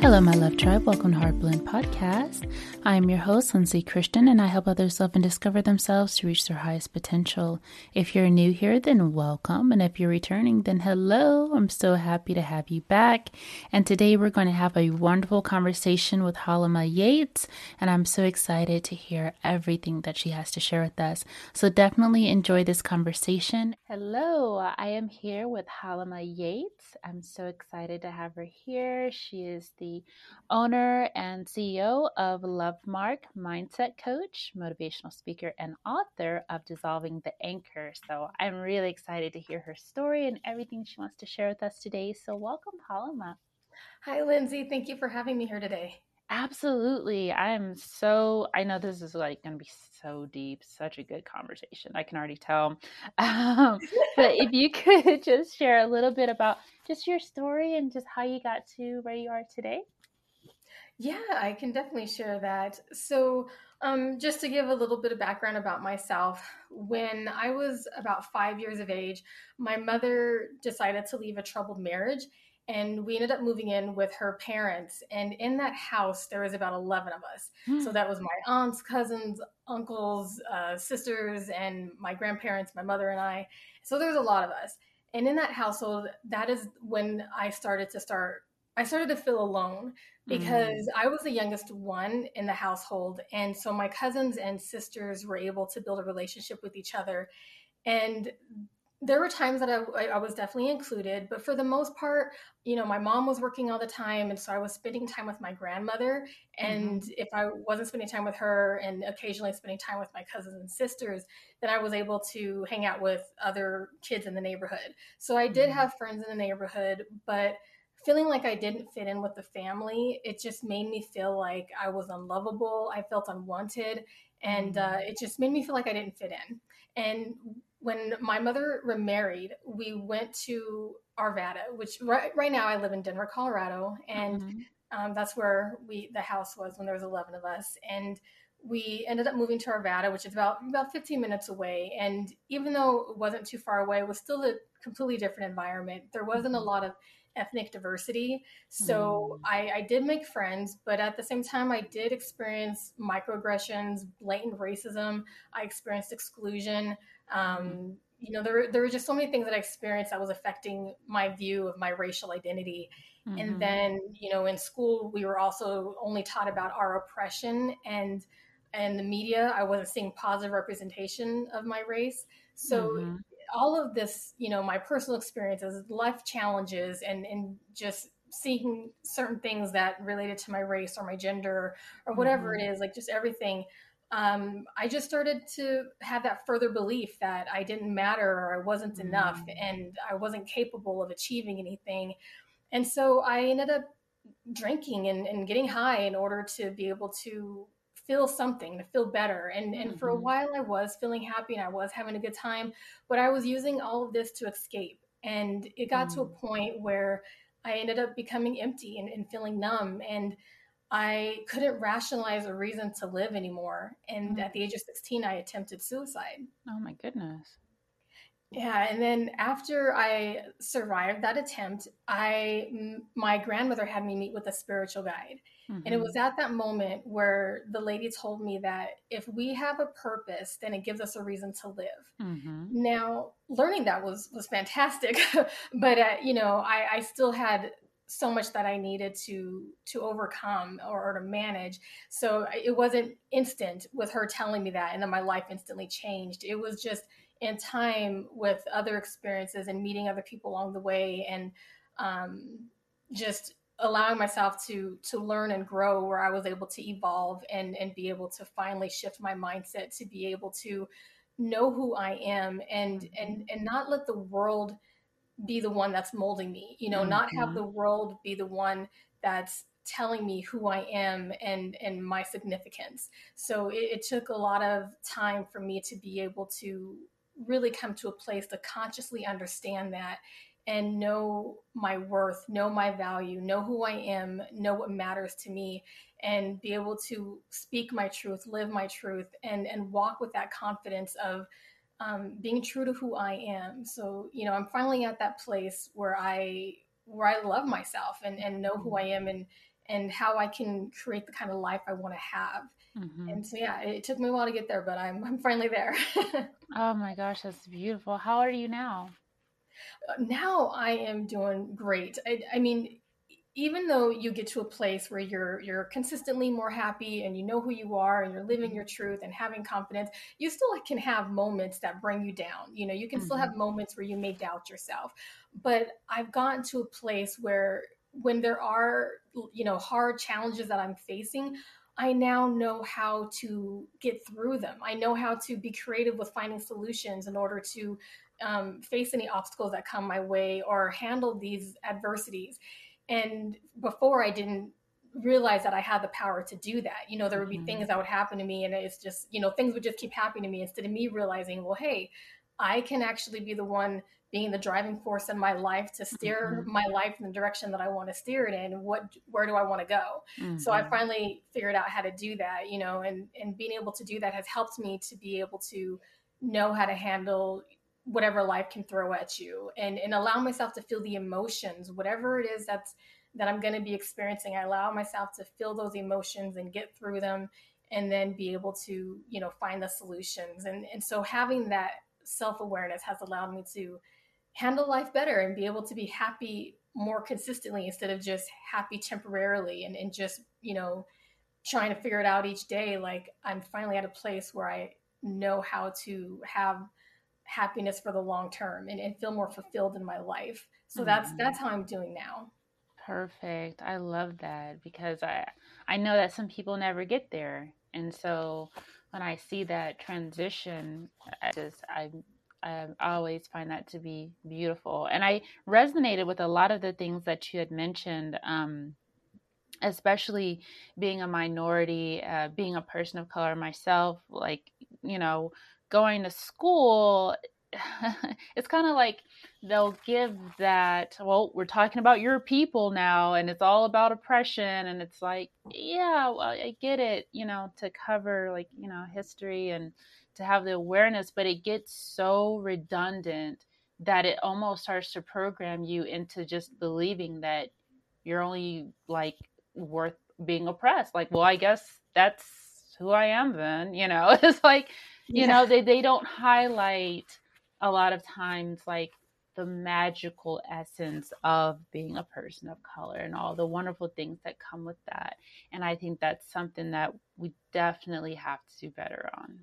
Hello, my love tribe. Welcome to Heart Blend Podcast. I am your host, Lindsay Christian, and I help others love and discover themselves to reach their highest potential. If you're new here, then welcome. And if you're returning, then hello. I'm so happy to have you back. And today we're going to have a wonderful conversation with Halima Yates, and I'm so excited to hear everything that she has to share with us. So definitely enjoy this conversation. Hello, I am here with Halima Yates. I'm so excited to have her here. She is the owner and CEO of Lovemark Mindset Coach, motivational speaker, and author of Dissolving the Anchor. So I'm really excited to hear her story and everything she wants to share with us today. So welcome, Halima. Hi, Lindsay. Thank you for having me here today. Absolutely. I'm so, I know this is like going to be so deep, such a good conversation. I can already tell. Um, but if you could just share a little bit about just your story and just how you got to where you are today. Yeah, I can definitely share that. So, um, just to give a little bit of background about myself, when I was about five years of age, my mother decided to leave a troubled marriage and we ended up moving in with her parents and in that house there was about 11 of us mm. so that was my aunts cousins uncles uh, sisters and my grandparents my mother and i so there was a lot of us and in that household that is when i started to start i started to feel alone because mm. i was the youngest one in the household and so my cousins and sisters were able to build a relationship with each other and there were times that I, I, was definitely included, but for the most part, you know, my mom was working all the time. And so I was spending time with my grandmother. And mm-hmm. if I wasn't spending time with her and occasionally spending time with my cousins and sisters, then I was able to hang out with other kids in the neighborhood. So I did mm-hmm. have friends in the neighborhood, but feeling like I didn't fit in with the family, it just made me feel like I was unlovable. I felt unwanted. And mm-hmm. uh, it just made me feel like I didn't fit in. And when my mother remarried, we went to Arvada, which right, right now I live in Denver, Colorado, and mm-hmm. um, that's where we the house was when there was eleven of us, and we ended up moving to Arvada, which is about about fifteen minutes away. And even though it wasn't too far away, it was still a completely different environment. There wasn't a mm-hmm. lot of ethnic diversity. So mm. I, I, did make friends, but at the same time, I did experience microaggressions, blatant racism. I experienced exclusion. Um, you know, there, there were just so many things that I experienced that was affecting my view of my racial identity. Mm-hmm. And then, you know, in school, we were also only taught about our oppression and and the media. I wasn't seeing positive representation of my race. So mm-hmm. all of this, you know, my personal experiences, life challenges, and and just seeing certain things that related to my race or my gender or whatever mm-hmm. it is, like just everything um, I just started to have that further belief that I didn't matter or I wasn't mm. enough and I wasn't capable of achieving anything. And so I ended up drinking and, and getting high in order to be able to feel something, to feel better. And, and mm-hmm. for a mm-hmm. while, I was feeling happy and I was having a good time, but I was using all of this to escape. And it got mm. to a mm. point where I ended up becoming empty and, and feeling numb. And I couldn't rationalize a reason to live anymore. And mm-hmm. at the age of 16, I attempted suicide. Oh my goodness. Yeah, and then after I survived that attempt, I my grandmother had me meet with a spiritual guide. Mm-hmm. And it was mm-hmm. at that moment where the lady told me that if we have a purpose, then it gives us a reason to live. Mm-hmm. Now, learning that was was fantastic, but uh, you know, I, I still had so much that I needed to to overcome or, or, to manage. So it wasn't instant with her telling me that, and then my life instantly changed. It was just in time with other experiences and meeting other people along the way, and um, just allowing myself to to learn and grow, where I was able to evolve and and be able to finally shift my mindset to be able to know who I am and and and not let the world be the one that's molding me you know mm-hmm. not have mm-hmm. the world be the one that's telling me who I am and and my significance. So it, it, took a lot of time for me to be able to really come to a place to consciously understand that and know my worth, know my value, know who I am, know what matters to me, and be able to speak my truth, live my truth, and and walk with that confidence of um, being true to who I am. So you know, I'm finally at that place where I where I love myself and and know who I am and and how I can create the kind of life I want to have. Mm-hmm. And so, yeah, it took me a while to get there, but I'm, I'm finally there. oh my gosh, that's beautiful. How are you now? Uh, now I am doing great. I, I mean, even though you get to a place where you're you're consistently more happy and you know who you are and you're living your truth and having confidence you still can have moments that bring you down. You know you can mm-hmm. still have moments where you may doubt yourself. But i've gotten to a place where when there are you know hard challenges that i'm facing i now know how to get through them. I know how to be creative with finding solutions in order to um, face any obstacles that come my way or handle these adversities and before i didn't realize that i had the power to do that you know there would be mm-hmm. things that would happen to me and it's just you know things would just keep happening to me instead of me realizing well hey i can actually be the one being the driving force in my life to steer mm-hmm. my life in the direction that I want to steer it in. What, where do I want to go? Mm-hmm. So I mm-hmm. finally figured out how to do that, you know, and, and being able to do that has helped me to be able to know how to handle whatever life can throw at you and, and allow myself to feel the emotions, whatever it is that's, that I'm going to be experiencing. I allow myself to feel those emotions and get through them and then be able to, you know, find the solutions. And, and so having that self-awareness has allowed me to handle life better and be able to be happy more consistently instead of just happy temporarily and, and just, you know, trying to figure it out each day. Like I'm finally at a place where I know how to have happiness for the long term and, and feel more fulfilled in my life. So mm-hmm. that's that's how I'm doing now. Perfect. I love that because I I know that some people never get there. And so when I see that transition, I just I I always find that to be beautiful. And I resonated with a lot of the things that you had mentioned, um, especially being a minority, uh, being a person of color myself, like, you know, going to school. it's kind of like they'll give that, well, we're talking about your people now, and it's all about oppression. And it's like, yeah, well, I get it, you know, to cover like, you know, history and, to have the awareness, but it gets so redundant that it almost starts to program you into just believing that you're only like worth being oppressed. Like, well, I guess that's who I am then, you know. It's like, you yeah. know, they they don't highlight a lot of times like the magical essence of being a person of color and all the wonderful things that come with that. And I think that's something that we definitely have to do better on.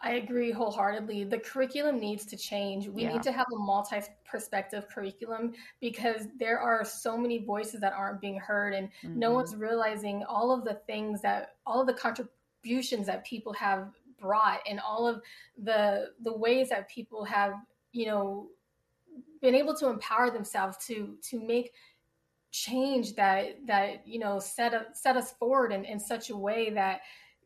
I agree wholeheartedly. The curriculum needs to change. We yeah. need to have a multi perspective curriculum because there are so many voices that aren't being heard, and mm-hmm. no one's realizing all of the things that, all of the contributions that people have brought, and all of the the ways that people have, you know, been able to empower themselves to to make change that that you know set a, set us forward in, in such a way that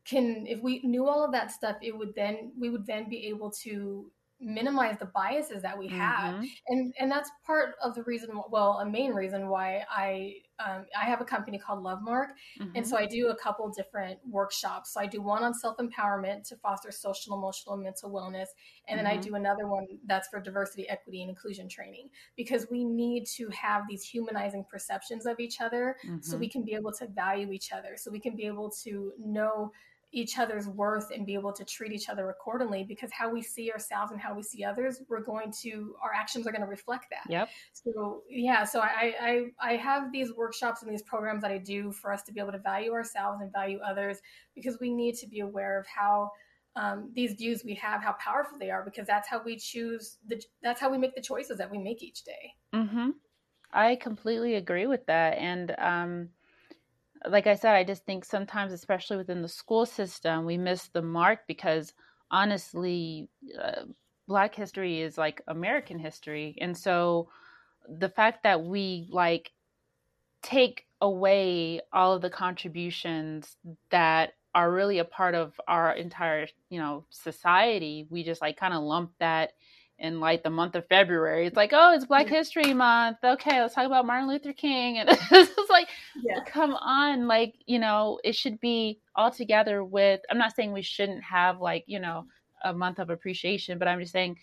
can if we knew all of that stuff it would then we would then be able to minimize the biases that we have mm-hmm. and and that's part of the reason well a main reason why i um, i have a company called lovemark mm-hmm. and so i do a couple different workshops so i do one on self-empowerment to foster social emotional and mental wellness and mm-hmm. then i mm-hmm. do another one that's for diversity equity and inclusion training because we need to have these humanizing perceptions of each other so mm-hmm. we can be able to value each other so we can be able to know each other's worth and be able to treat each other accordingly because how we see ourselves and how we see others we're going to our actions are going to reflect that. Yep. So yeah so I, I i have these workshops and these programs that i do for us to be able to value ourselves and value others because we need to be aware of how um, these views we have how powerful they are because that's how we choose the that's how we make the choices that we make each day. Mm-hmm. i completely agree with that. And um like I said, I just think sometimes, especially within the school system, we miss the mark because honestly, uh, Black history is like American history. And so the fact that we like take away all of the contributions that are really a part of our entire you know society we just like kind of lump that in like the month of February. It's like, oh, it's Black. History Month. Okay, let's talk about Martin Luther King. And it's like, yeah. come on, like, you know, it should be all together with I'm not saying we shouldn't have like, you know, a month of appreciation, but I'm just saying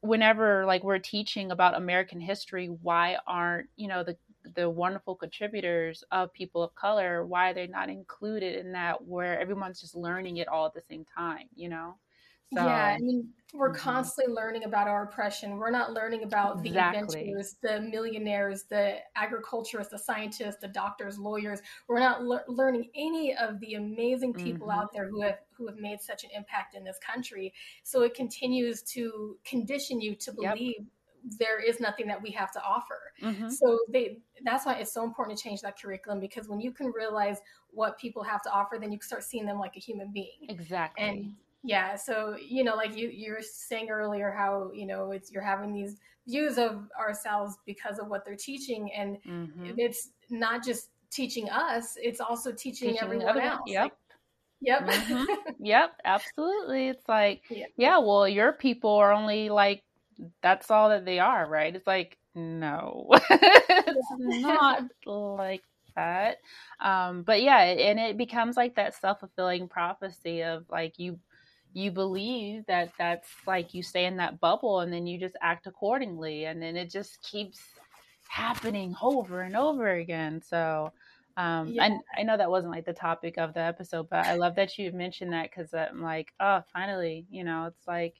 whenever like we're teaching about American history, why aren't, you know, the the wonderful contributors of people of color, why are they not included in that where everyone's just learning it all at the same time, you know? So, yeah, I mean, we're mm-hmm. constantly learning about our oppression. We're not learning about the exactly. inventors, the millionaires, the agriculturists, the scientists, the doctors, lawyers. We're not le- learning any of the amazing people mm-hmm. out there who have who have made such an impact in this country. So it continues to condition you to believe yep there is nothing that we have to offer. Mm-hmm. So they that's why it's so important to change that curriculum because when you can realize what people have to offer, then you can start seeing them like a human being. Exactly. And yeah so you know like you you were saying earlier how you know it's you're having these views of ourselves because of what they're teaching and mm-hmm. it's not just teaching us it's also teaching, teaching everyone other, else yep yep mm-hmm. yep absolutely it's like yeah. yeah well your people are only like that's all that they are right it's like no it's not like that um but yeah and it becomes like that self-fulfilling prophecy of like you you believe that that's like you stay in that bubble and then you just act accordingly and then it just keeps happening over and over again so um yeah. and i know that wasn't like the topic of the episode but i love that you mentioned that because i'm like oh finally you know it's like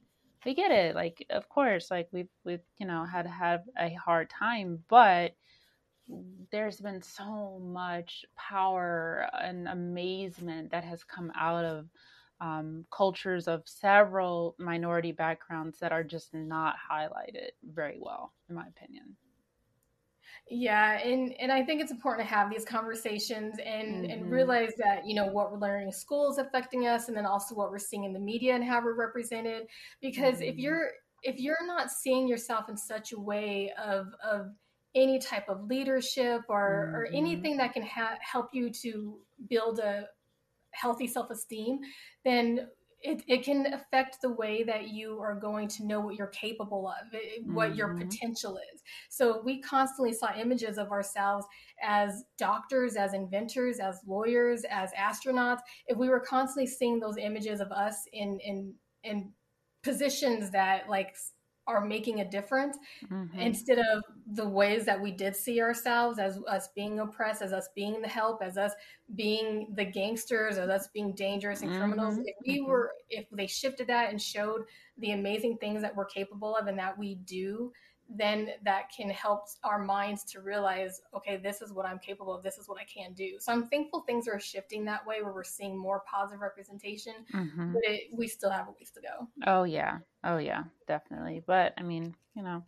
we get it like of course like we've we've you know had have a hard time but there's been so much power and amazement that has come out of um, cultures of several minority backgrounds that are just not highlighted very well, in my opinion. Yeah, and and I think it's important to have these conversations and mm-hmm. and realize that you know what we're learning in school is affecting us, and then also what we're seeing in the media and how we're represented. Because mm-hmm. if you're if you're not seeing yourself in such a way of of any type of leadership or mm-hmm. or anything that can ha- help you to build a healthy self esteem, then it, it can affect the way that you are going to know what you're capable of, what mm-hmm. your potential is. So we constantly saw images of ourselves as doctors, as inventors, as lawyers, as astronauts. If we were constantly seeing those images of us in in in positions that like are making a difference mm-hmm. instead of the ways that we did see ourselves as us being oppressed, as us being the help, as us being the gangsters, as us being dangerous and mm-hmm. criminals. If we mm-hmm. were, if they shifted that and showed the amazing things that we're capable of and that we do, then that can help our minds to realize, okay, this is what I'm capable of. This is what I can do. So I'm thankful things are shifting that way where we're seeing more positive representation, mm-hmm. but it, we still have a ways to go. Oh, yeah. Oh, yeah, definitely. But I mean, you know,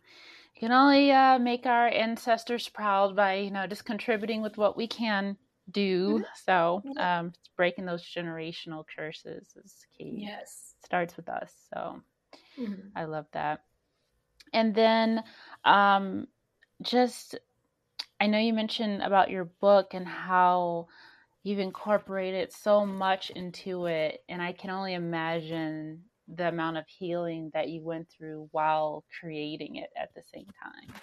you can only uh, make our ancestors proud by, you know, just contributing with what we can do. Mm-hmm. So um, breaking those generational curses is key. Yes. starts with us. So mm-hmm. I love that. And then um, just, I know you mentioned about your book and how you've incorporated so much into it. And I can only imagine the amount of healing that you went through while creating it at the same time.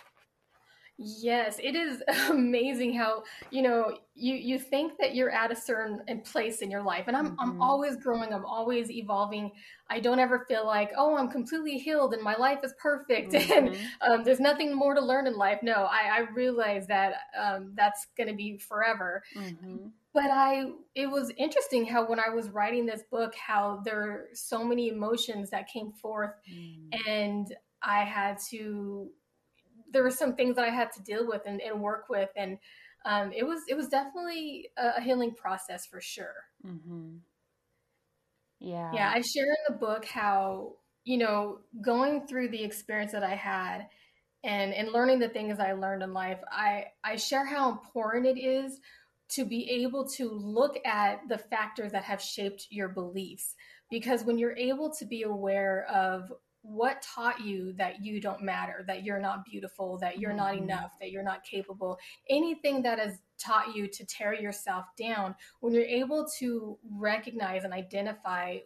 Yes, it is amazing how you know you you think that you're at a certain place in your life, and I'm mm-hmm. I'm always growing, I'm always evolving. I don't ever feel like oh I'm completely healed and my life is perfect mm-hmm. and um, there's nothing more to learn in life. No, I, I realize that um, that's going to be forever. Mm-hmm. But I it was interesting how when I was writing this book, how there are so many emotions that came forth, mm. and I had to there were some things that I had to deal with and, and work with, and um, it was it was definitely a, healing process for sure. Mm-hmm. Yeah, yeah. I share in the book how you know going through the experience that I had and and learning the things I learned in life. I I share how important it is to be able to look at the factors that have shaped your beliefs because when you're able to be aware of what taught you that you don't matter, that you're not beautiful, that you're not Mhm. enough, that you're not capable? Anything that has taught you to tear yourself down, when you're able to recognize and identify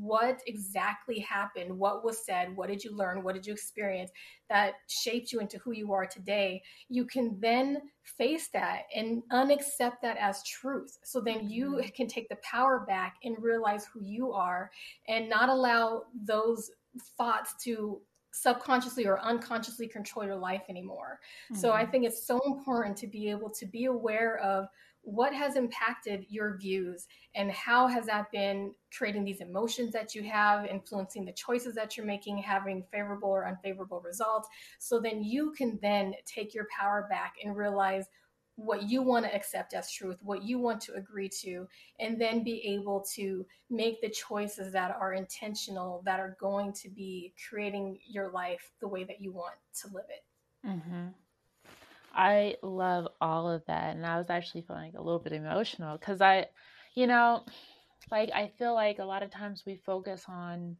what exactly happened, what was said, what did you learn, what did you experience that shaped you into who you are today, you can then face that and unaccept that as truth. So then you Mhm. can take the power back and realize who you are and not allow those thoughts to subconsciously or unconsciously control your life anymore. So I Mhm. think it's so important to be able to be aware of what has impacted your views and how has that been creating these emotions that you have, influencing the choices that you're making, having favorable or unfavorable results. So then you can then take your power back and realize what you want to accept as truth, what you want to agree to, and then be able to make the choices that are intentional, that are going to be creating your life the way that you want to live it. Mhm. I love all of that. And I was actually feeling a little bit emotional because I, you know, like I feel like a lot of times we focus on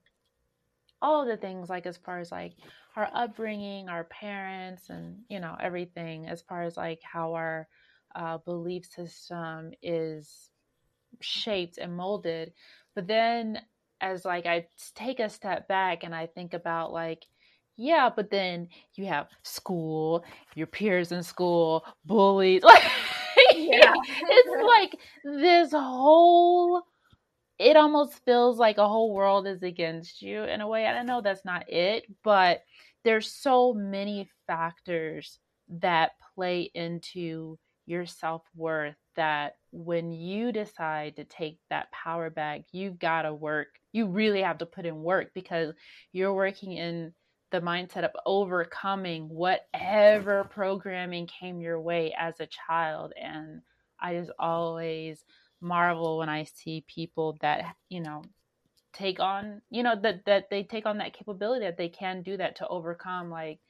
all the things, like as far as like our upbringing, our parents, and, you know, everything, as far as like how our uh, belief system is shaped and molded. But then as like I take a step back and I think about like, yeah, but then you have school, your peers in school, bullies. Like Yeah. it's like this whole it almost feels like a whole world is against you in a way. And I know that's not it, but there's so many factors that play into your self worth that when you decide to take that power back, you've got to work. You really have to put in work because you're working in the mindset of overcoming whatever programming came your way as a child. And I just always marvel when I see people that, you know, take on, you know, that that they take on that capability that they can do that to overcome like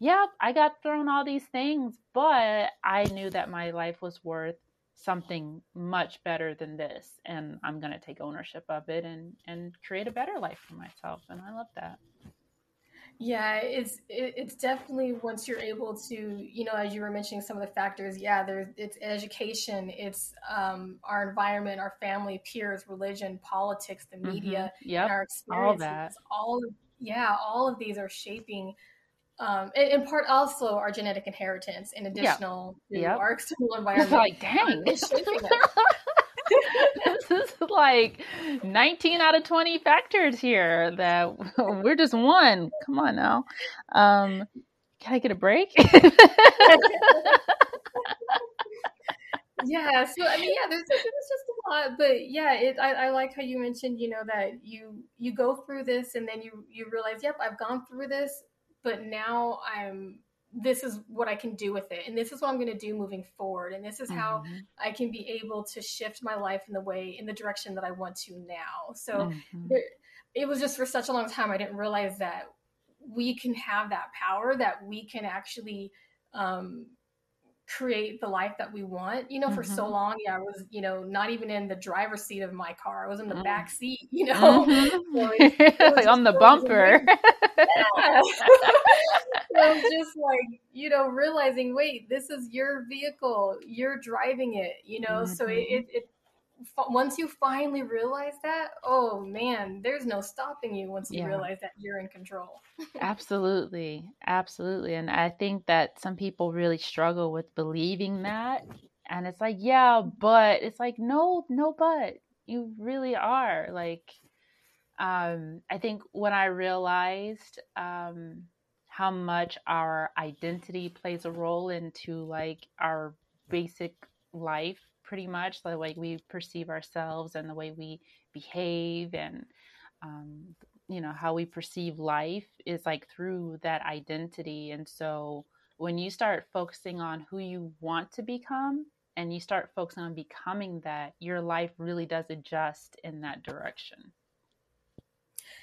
yep, I got thrown all these things, but I knew that my life was worth something much better than this and I'm going to take ownership of it and and create a better life for myself and I love that. Yeah, it's it's definitely once you're able to, you know, as you were mentioning some of the factors, yeah, there's it's education, it's um, our environment, our family, peers, religion, politics, the media, Mhm. Yep. and our All experiences. that. All of, yeah, all of these are shaping, um, in part also our genetic inheritance, in additional yeah. Yep. our external environment, like, dang. this is like 19 out of 20 factors here that we're just one. Come on now. Um, can I get a break? yeah so i mean yeah there's, there's just a lot but yeah it I, I like how you mentioned you know that you you go through this and then you you realize yep i've gone through this but now i'm this is what i can do with it and this is what i'm going to do moving forward and this is how Mhm. i can be able to shift my life in the way in the direction that i want to now so Mhm. there, it was just for such a long time i didn't realize that we can have that power that we can actually um, create the life that we want. You know, for so Mhm. long, yeah, I was, you know, not even in the driver's seat of my car. I was in the Mm. back seat, you know. Mhm. So it, it like on the bumper. Yeah. so just like, you know, realizing, wait, this is your vehicle. You're driving it, you know. So it, Mhm. it, once you finally realize that, oh man, there's no stopping you once you Yeah. realize that you're in control. Absolutely. Absolutely. And I think that some people really struggle with believing that. And it's like, yeah, but it's like, no, no, but you really are. Like, um, I think when I realized um, how much our identity plays a role into like our basic life, pretty much the way we perceive ourselves and the way we behave and um, you know how we perceive life is like through that identity. And so when you start focusing on who you want to become and you start focusing on becoming that your life really does adjust in that direction.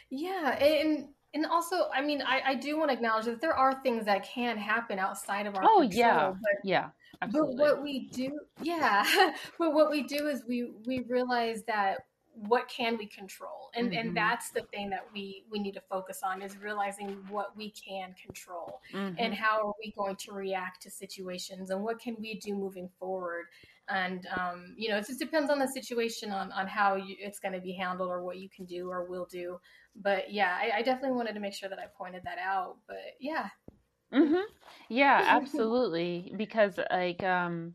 Yeah, and and also, I mean, I, I do want to acknowledge that there are things that can happen outside of our oh control, yeah but yeah but what we do, yeah, but what we do is we we realize that what can we control? And mm-hmm. and that's the thing that we we need to focus on is realizing what we can control mm-hmm. and how are we going to react to situations and what can we do moving forward? And um, you know it just depends on the situation on on how you, it's going to be handled or what you can do or will do but yeah I, I definitely wanted to make sure that i pointed that out but yeah mm-hmm. yeah absolutely because like um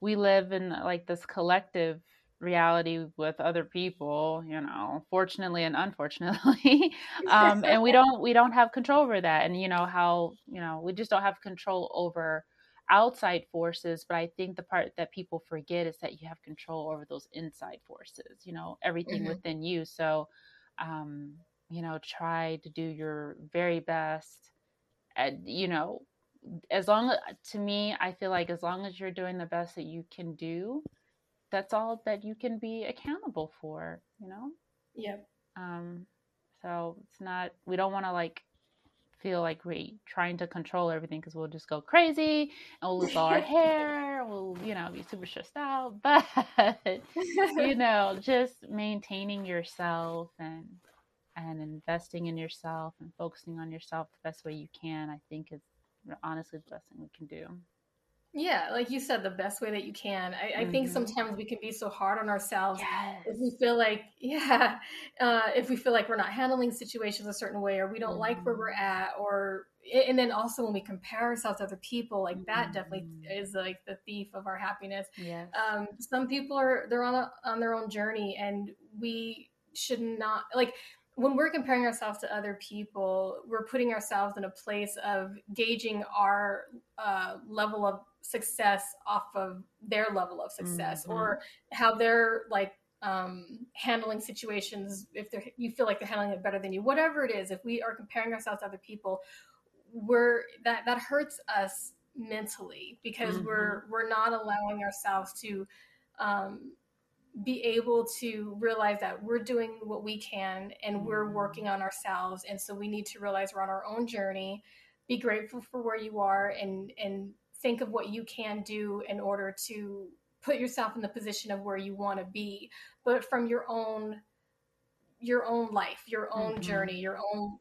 we live in like this collective reality with other people you know fortunately and unfortunately um and we don't we don't have control over that and you know how you know we just don't have control over outside forces but i think the part that people forget is that you have control over those inside forces you know everything mm-hmm. within you so um you know try to do your very best. And you know as long as to me i feel like as long as you're doing the best that you can do that's all that you can be accountable for you know? Yep. Um so it's not we don't want to like feel like we're trying to control everything because we'll just go crazy and we'll lose all our hair we'll you know be super stressed out. But you know just maintaining yourself and and investing in yourself and focusing on yourself the best way you can i think is honestly the best thing we can do yeah, like you said, the best way that you can. I, I think mm-hmm. sometimes we can be so hard on ourselves yes. if we feel like, yeah, uh, if we feel like we're not handling situations a certain way, or we don't mm-hmm. like where we're mm-hmm. at, or and then also when we compare ourselves to other people, like that mm-hmm. definitely is like the thief of our happiness. Yes. Um, some people are they're on a, on their own journey, and we should not like when we're comparing ourselves to other people, we're putting ourselves in a place of gauging our uh, level of success off of their level of success mm-hmm. or how they're like um, handling situations if they're you feel like they're handling it better than you whatever it is if we are comparing ourselves to other people we're that that hurts us mentally because mm-hmm. we're we're not allowing ourselves to um, be able to realize that we're doing what we can and we're mm-hmm. working on ourselves and so we need to realize we're on our own journey be grateful for where you are and and think of what you can do in order to put yourself in the position of where you want to be but from your own your own life your own mm-hmm. journey your own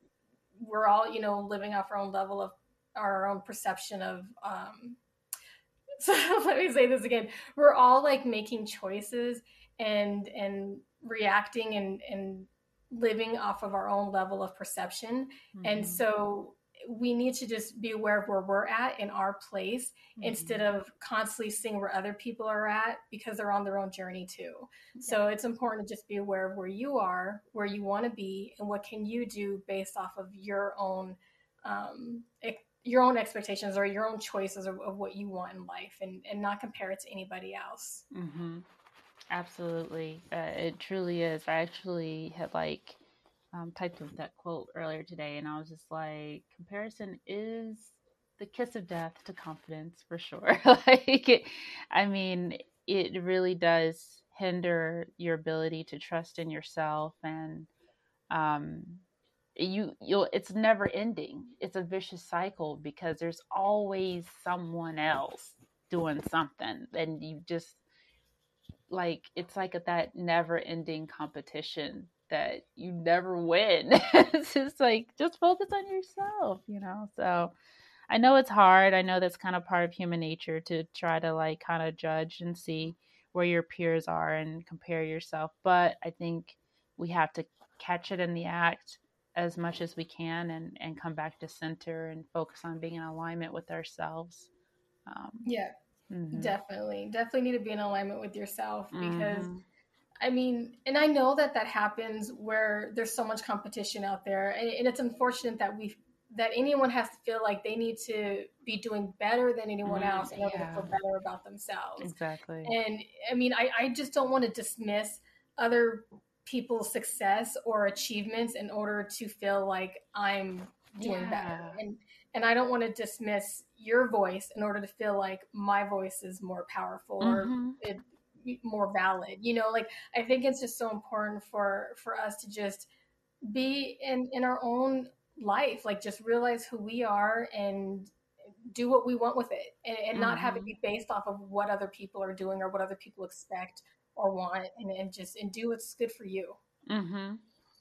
we're all you know living off our own level of our own perception of um so let me say this again we're all like making choices and and reacting and and living off of our own level of perception mm-hmm. and so we need to just be aware of where we're at in our place mm-hmm. instead of constantly seeing where other people are at because they're on their own journey too. Yeah. So it's important to just be aware of where you are, where you want to be, and what can you do based off of your own um, your own expectations or your own choices of, of, what you want in life, and and not compare it to anybody else. Mm-hmm. Absolutely, uh, it truly is. I actually had like um, typed of that quote earlier today, and I was just like, comparison is the kiss of death to confidence for sure. like, it, I mean, it really does hinder your ability to trust in yourself, and um, you you'll it's never ending. It's a vicious cycle because there's always someone else doing something, and you just like it's like that never ending competition that you never win. it's just like just focus on yourself, you know. So I know it's hard. I know that's kind of part of human nature to try to like kind of judge and see where your peers are and compare yourself. But I think we have to catch it in the act as much as we can and and come back to center and focus on being in alignment with ourselves. Um, yeah, mm-hmm. definitely, definitely need to be in alignment with yourself because. Mm-hmm I mean, and I know that that happens where there's so much competition out there, and, and, it's unfortunate that we that anyone has to feel like they need to be doing better than anyone mm, else in order yeah. to feel better about themselves. Exactly. And I mean, I, I just don't want to dismiss other people's success or achievements in order to feel like I'm doing yeah. better. And and I don't want to dismiss your voice in order to feel like my voice is more powerful mm-hmm. or it, more valid you know like i think it's just so important for for us to just be in in our own life like just realize who we are and do what we want with it and, and mm-hmm. not have it mm-hmm. be based off of what other people are doing or what other people expect or want and, and just and do what's good for you mhm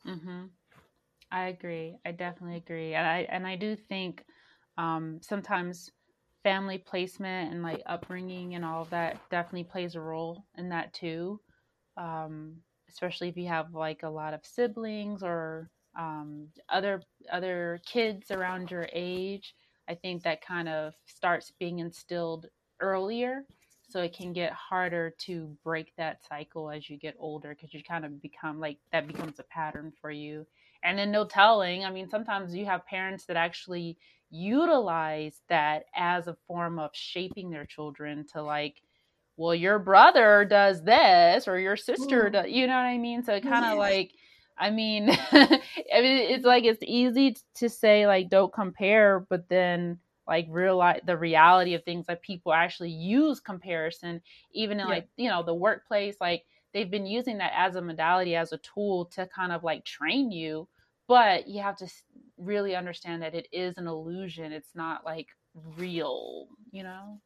mhm i agree i definitely agree and i and i do think um sometimes family placement and like upbringing and all of that definitely plays a role in that too. Um especially if you have like a lot of siblings or um, other other kids around your age i think that kind of starts being instilled earlier. So it can get harder to break that cycle as you get older because you kind of become like that becomes a pattern for you. And then no telling. I mean sometimes you have parents that actually utilize that as a form of shaping their children to like well your brother does this or your sister mm. does you know what i mean so it kind of yeah. like I mean, I mean, it's like it's easy to say like don't compare, but then like realize the reality of things like people actually use comparison, even in yeah. like you know the workplace. Like they've been using that as a modality, as a tool to kind of like train you, but you have to really understand that it is an illusion. It's not like real, you know.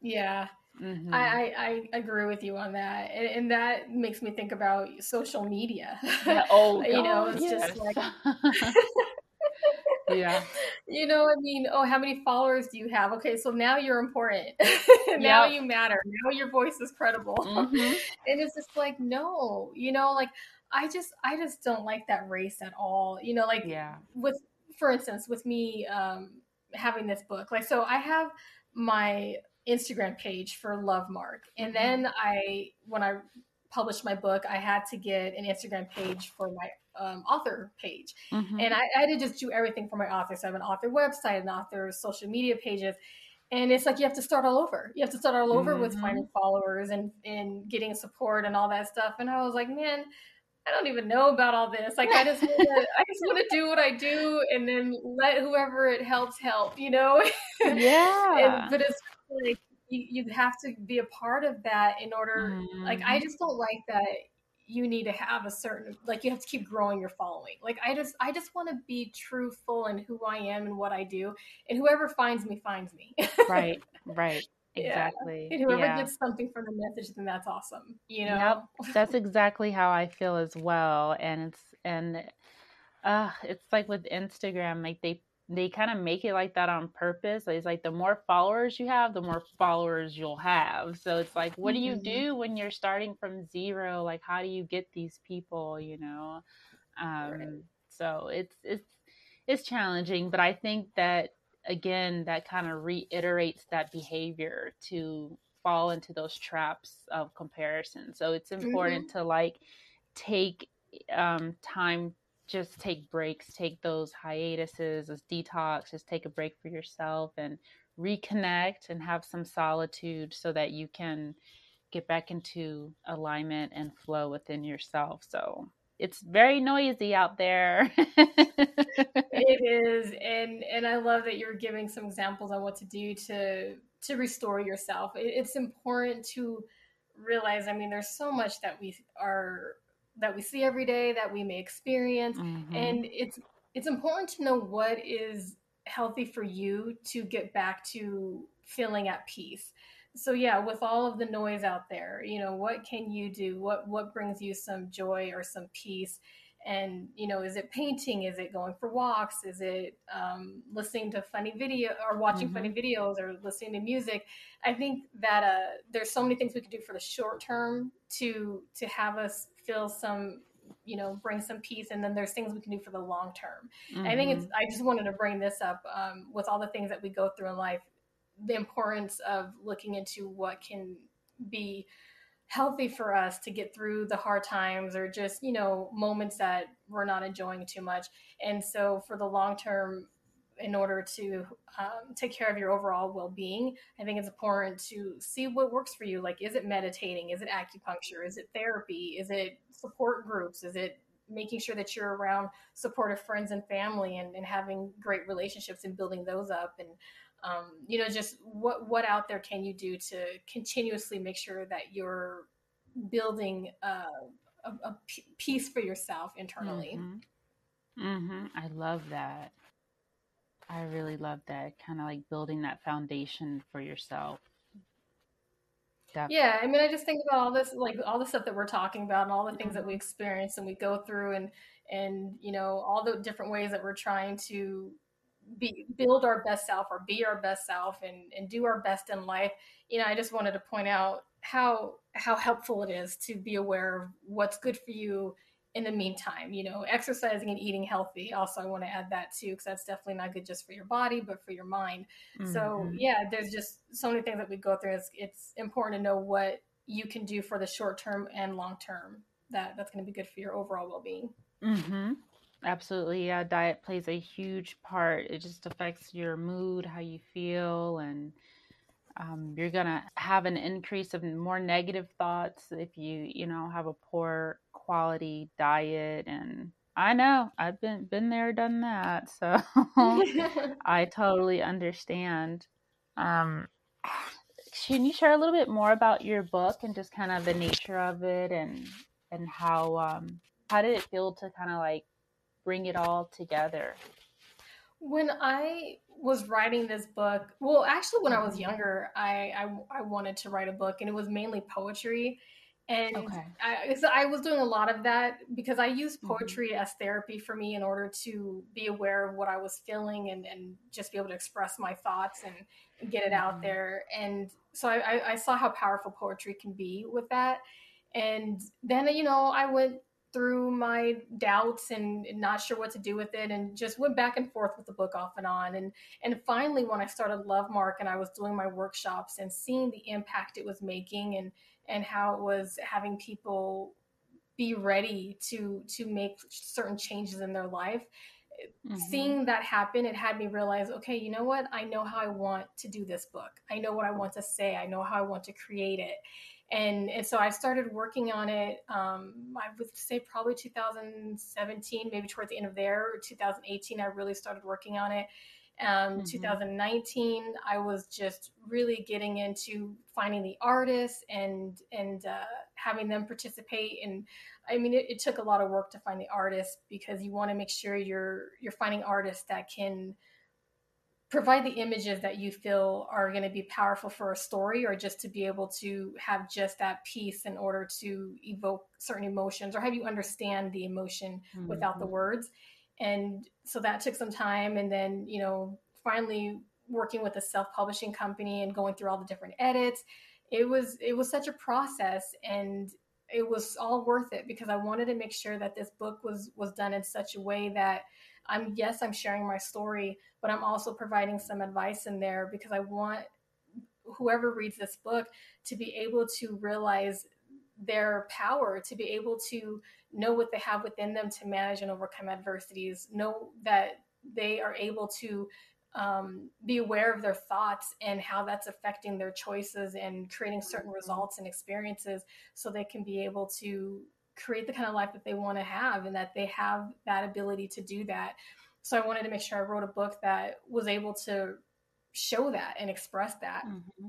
Yeah, Mm-hmm. I, I, I, agree with you on that. And, and, that makes me think about social media. Yeah. Oh, you know, it's yes. just like, yeah. You know, I mean, oh, how many followers do you have? Okay, so now you're important. now yep. you matter. Now your voice is credible. Mm-hmm. and it's just like, no, you know, like I just, I just don't like that race at all. You know, like yeah. with, for instance, with me um, having this book, like, so I have my Instagram page for Love Mark. And mm-hmm. then I, when I published my book, I had to get an Instagram page for my um, author page. Mm-hmm. And I, I, had to just do everything for my author. So I have an author website, an author social media pages. And it's like you have to start all over. You have to start all over mm-hmm. with finding followers and, and getting support and all that stuff. And I was like, man, I don't even know about all this. Like I just wanna, I just want to do what I do and then let whoever it helps help, you know? Yeah. and, but it's like you, you have to be a part of that in order mm-hmm. like i mm-hmm. just don't like that you need to have a certain like you have to keep growing your following like i just i just want to be truthful in who i am and what i do and whoever finds me finds me right right exactly yeah. and whoever yeah. gets something from the message then that's awesome you know yep. that's exactly how i feel as well and it's and uh it's like with instagram like they they kind of make it like that on purpose. It's like the more followers you have, the more followers you'll have. So it's like, what do you mm-hmm. do when you're starting from zero? Like, how do you get these people? You know, um, right. so it's it's it's challenging, but I think that again, that kind of reiterates that behavior to fall into those traps of comparison. So it's important mm-hmm. to like take um, time just take breaks, take those hiatuses, as detox, just take a break for yourself and reconnect and have some solitude so that you can get back into alignment and flow within yourself. So it's very noisy out there. it is, and and I love that you're giving some examples on what to do to to restore yourself. It's important to realize. I mean, there's so much that we are that we see every day that we may experience mm-hmm. and it's it's important to know what is healthy for you to get back to feeling at peace so yeah with all of the noise out there you know what can you do what what brings you some joy or some peace and you know is it painting is it going for walks is it um, listening to funny video or watching mm-hmm. funny videos or listening to music i think that uh, there's so many things we can do for the short term to to have us feel some you know bring some peace and then there's things we can do for the long term mm-hmm. i think it's mm-hmm. i just wanted to bring this up um, with all the things that we go through in life the importance of looking into what can be healthy for us to get through the hard times or just you know moments that we're not enjoying too much. And so for the long term in order to um, take care of your overall well-being i think it's important to see what works for you. Like is it meditating? Is it acupuncture? Is it therapy? Is it support groups? Is it making sure that you're around supportive friends and family and, and having great relationships and building those up? And um, you know just what what out there can you do to continuously make sure that you're building a, peace for yourself internally mm-hmm. Mm-hmm. i love that I really love that kind of like building that foundation for yourself. Yeah, I mean, I just think about all this, like all the stuff that we're talking about, and all the things that we mm-hmm. experience and we go through, and and you know all the different ways that we're trying to be build our best self or be our best self and and do our best in life. You know, I just wanted to point out how how helpful it is to be aware of what's good for you in the meantime you know exercising and eating healthy also i want to add that too because that's definitely not good just for your body but for your mind mm-hmm. so yeah there's just so many things that we go through it's, it's important to know what you can do for the short term and long term that that's going to be good for your overall well-being mm-hmm. Absolutely yeah diet plays a huge part. It just affects your mood how you feel and um, you're gonna have an increase of more negative thoughts if you you know have a poor quality diet and I know I've been been there done that so I totally understand. Um, can you share a little bit more about your book and just kind of the nature of it and and how um, how did it feel to kind of like bring it all together when I was writing this book, well, actually, when I was younger, I, I, I wanted to write a book, and it was mainly poetry. And okay. I, I, was doing a lot of that because I use mm-hmm. poetry mm-hmm. as therapy for me in order to be aware of what I was feeling and, and just be able to express my thoughts and get it mm-hmm. out there. And so I, I saw how powerful poetry can be with that. And then, you know, I went through my doubts and not sure what to do with it and just went back and forth with the book off and on. And and finally when I started Lovemark and I was doing my workshops and seeing the impact it was making and and how it was having people be ready to to make certain changes in their life mm-hmm. seeing that happen it had me realize okay you know what? I know how I want to do this book. I know what I want to say. I know how I want to create it and and so I started working on it. Um, I would say probably 2017, maybe towards the end of there, 2018. I really started working on it. Um, mm-hmm. 2019, I was just really getting into finding the artists and and uh, having them participate. And I mean, it, it, took a lot of work to find the artists because you want to make sure you're you're finding artists that can provide the images that you feel are going to be powerful for a story or just to be able to have just that piece in order to evoke certain emotions or have you understand the emotion mm-hmm. without the words and so that took some time and then you know finally working with a self-publishing company and going through all the different edits it was it was such a process and it was all worth it because i wanted to make sure that this book was was done in such a way that I'm yes, I'm sharing my story, but I'm also providing some advice in there because I want whoever reads this book to be able to realize their power, to be able to know what they have within them to manage and overcome adversities, know that they are able to um, be aware of their thoughts and how that's affecting their choices and creating certain results and experiences so they can be able to create the kind of life that they want to have and that they have that ability to do that. So I wanted to make sure I wrote a book that was able to show that and express that. Mm-hmm.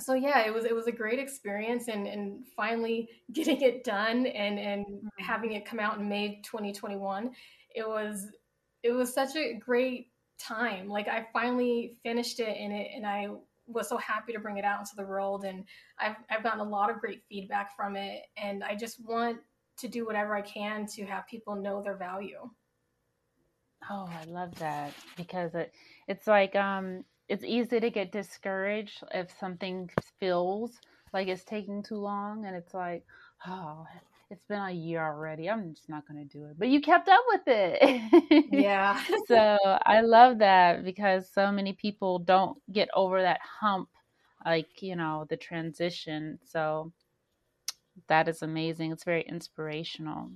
So yeah, it was it was a great experience and and finally getting it done and and mm-hmm. having it come out in May 2021. It was it was such a great time. Like I finally finished it and it and I was so happy to bring it out into the world and I've I've gotten a lot of great feedback from it and I just want to do whatever I can to have people know their value. Oh, I love that because it it's like um it's easy to get discouraged if something feels like it's taking too long and it's like, oh, it's been a year already. I'm just not going to do it. But you kept up with it. Yeah. so I love that because so many people don't get over that hump, like, you know, the transition. So that is amazing. It's very inspirational.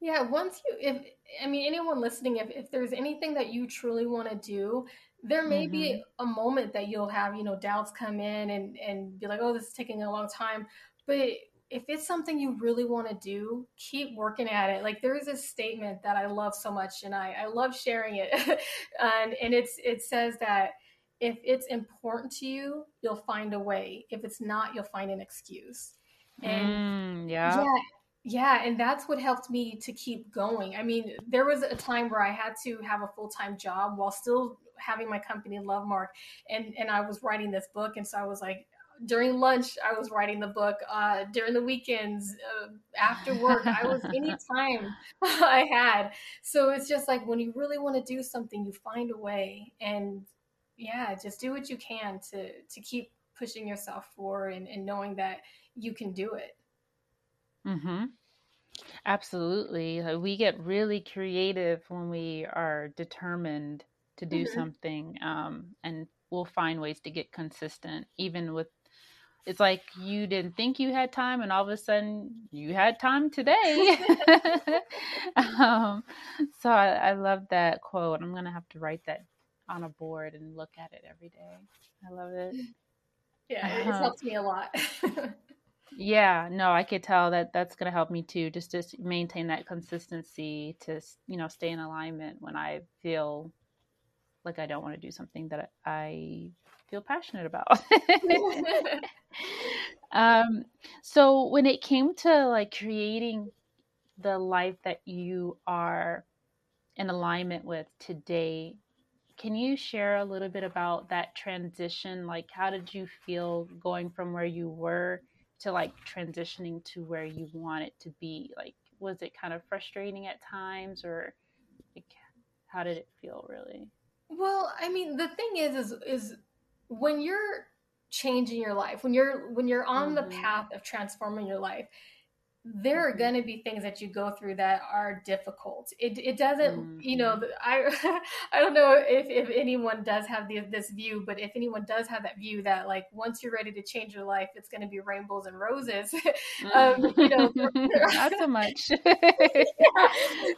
Yeah, once you if I mean anyone listening if if there's anything that you truly want to do, there may mm-hmm. be a moment that you'll have, you know, doubts come in and and be like, "Oh, this is taking a long time." But if it's something you really want to do, keep working at it. Like there is a statement that I love so much and I I love sharing it. and and it's it says that if it's important to you, you'll find a way. If it's not, you'll find an excuse. And mm, yeah. yeah. Yeah, and that's what helped me to keep going. I mean, there was a time where I had to have a full-time job while still having my company Lovemark and and I was writing this book and so I was like during lunch i was writing the book uh, during the weekends uh, after work i was any time i had so it's just like when you really want to do something you find a way and yeah just do what you can to to keep pushing yourself forward and, and knowing that you can do it. Mm-hmm. Absolutely. We get really creative when we are determined to do mm-hmm. something um, and we'll find ways to get consistent even with it's like you didn't think you had time and all of a sudden you had time today. Um, so I, I, love that quote. I'm gonna have to write that on a board and look at it every day. I love it yeah it uh, helps me a lot yeah no i could tell that that's gonna help me too just to maintain that consistency to you know stay in alignment when i feel like I don't want to do something that I feel passionate about. um, so when it came to like creating the life that you are in alignment with today, can you share a little bit about that transition? Like, how did you feel going from where you were to like transitioning to where you want it to be? Like, was it kind of frustrating at times, or like, how did it feel really? Well, I mean, the thing is, is, is when you're changing your life, when you're when you're on mm-hmm. the path of transforming your life, there are mm-hmm. going to be things that you go through that are difficult. It, it doesn't, mm-hmm. you know, mm-hmm. I I don't know if, if anyone does have the, this view, but if anyone does have that view that like once you're ready to change your life, it's going to be rainbows and roses. um, you know, not so much. yeah.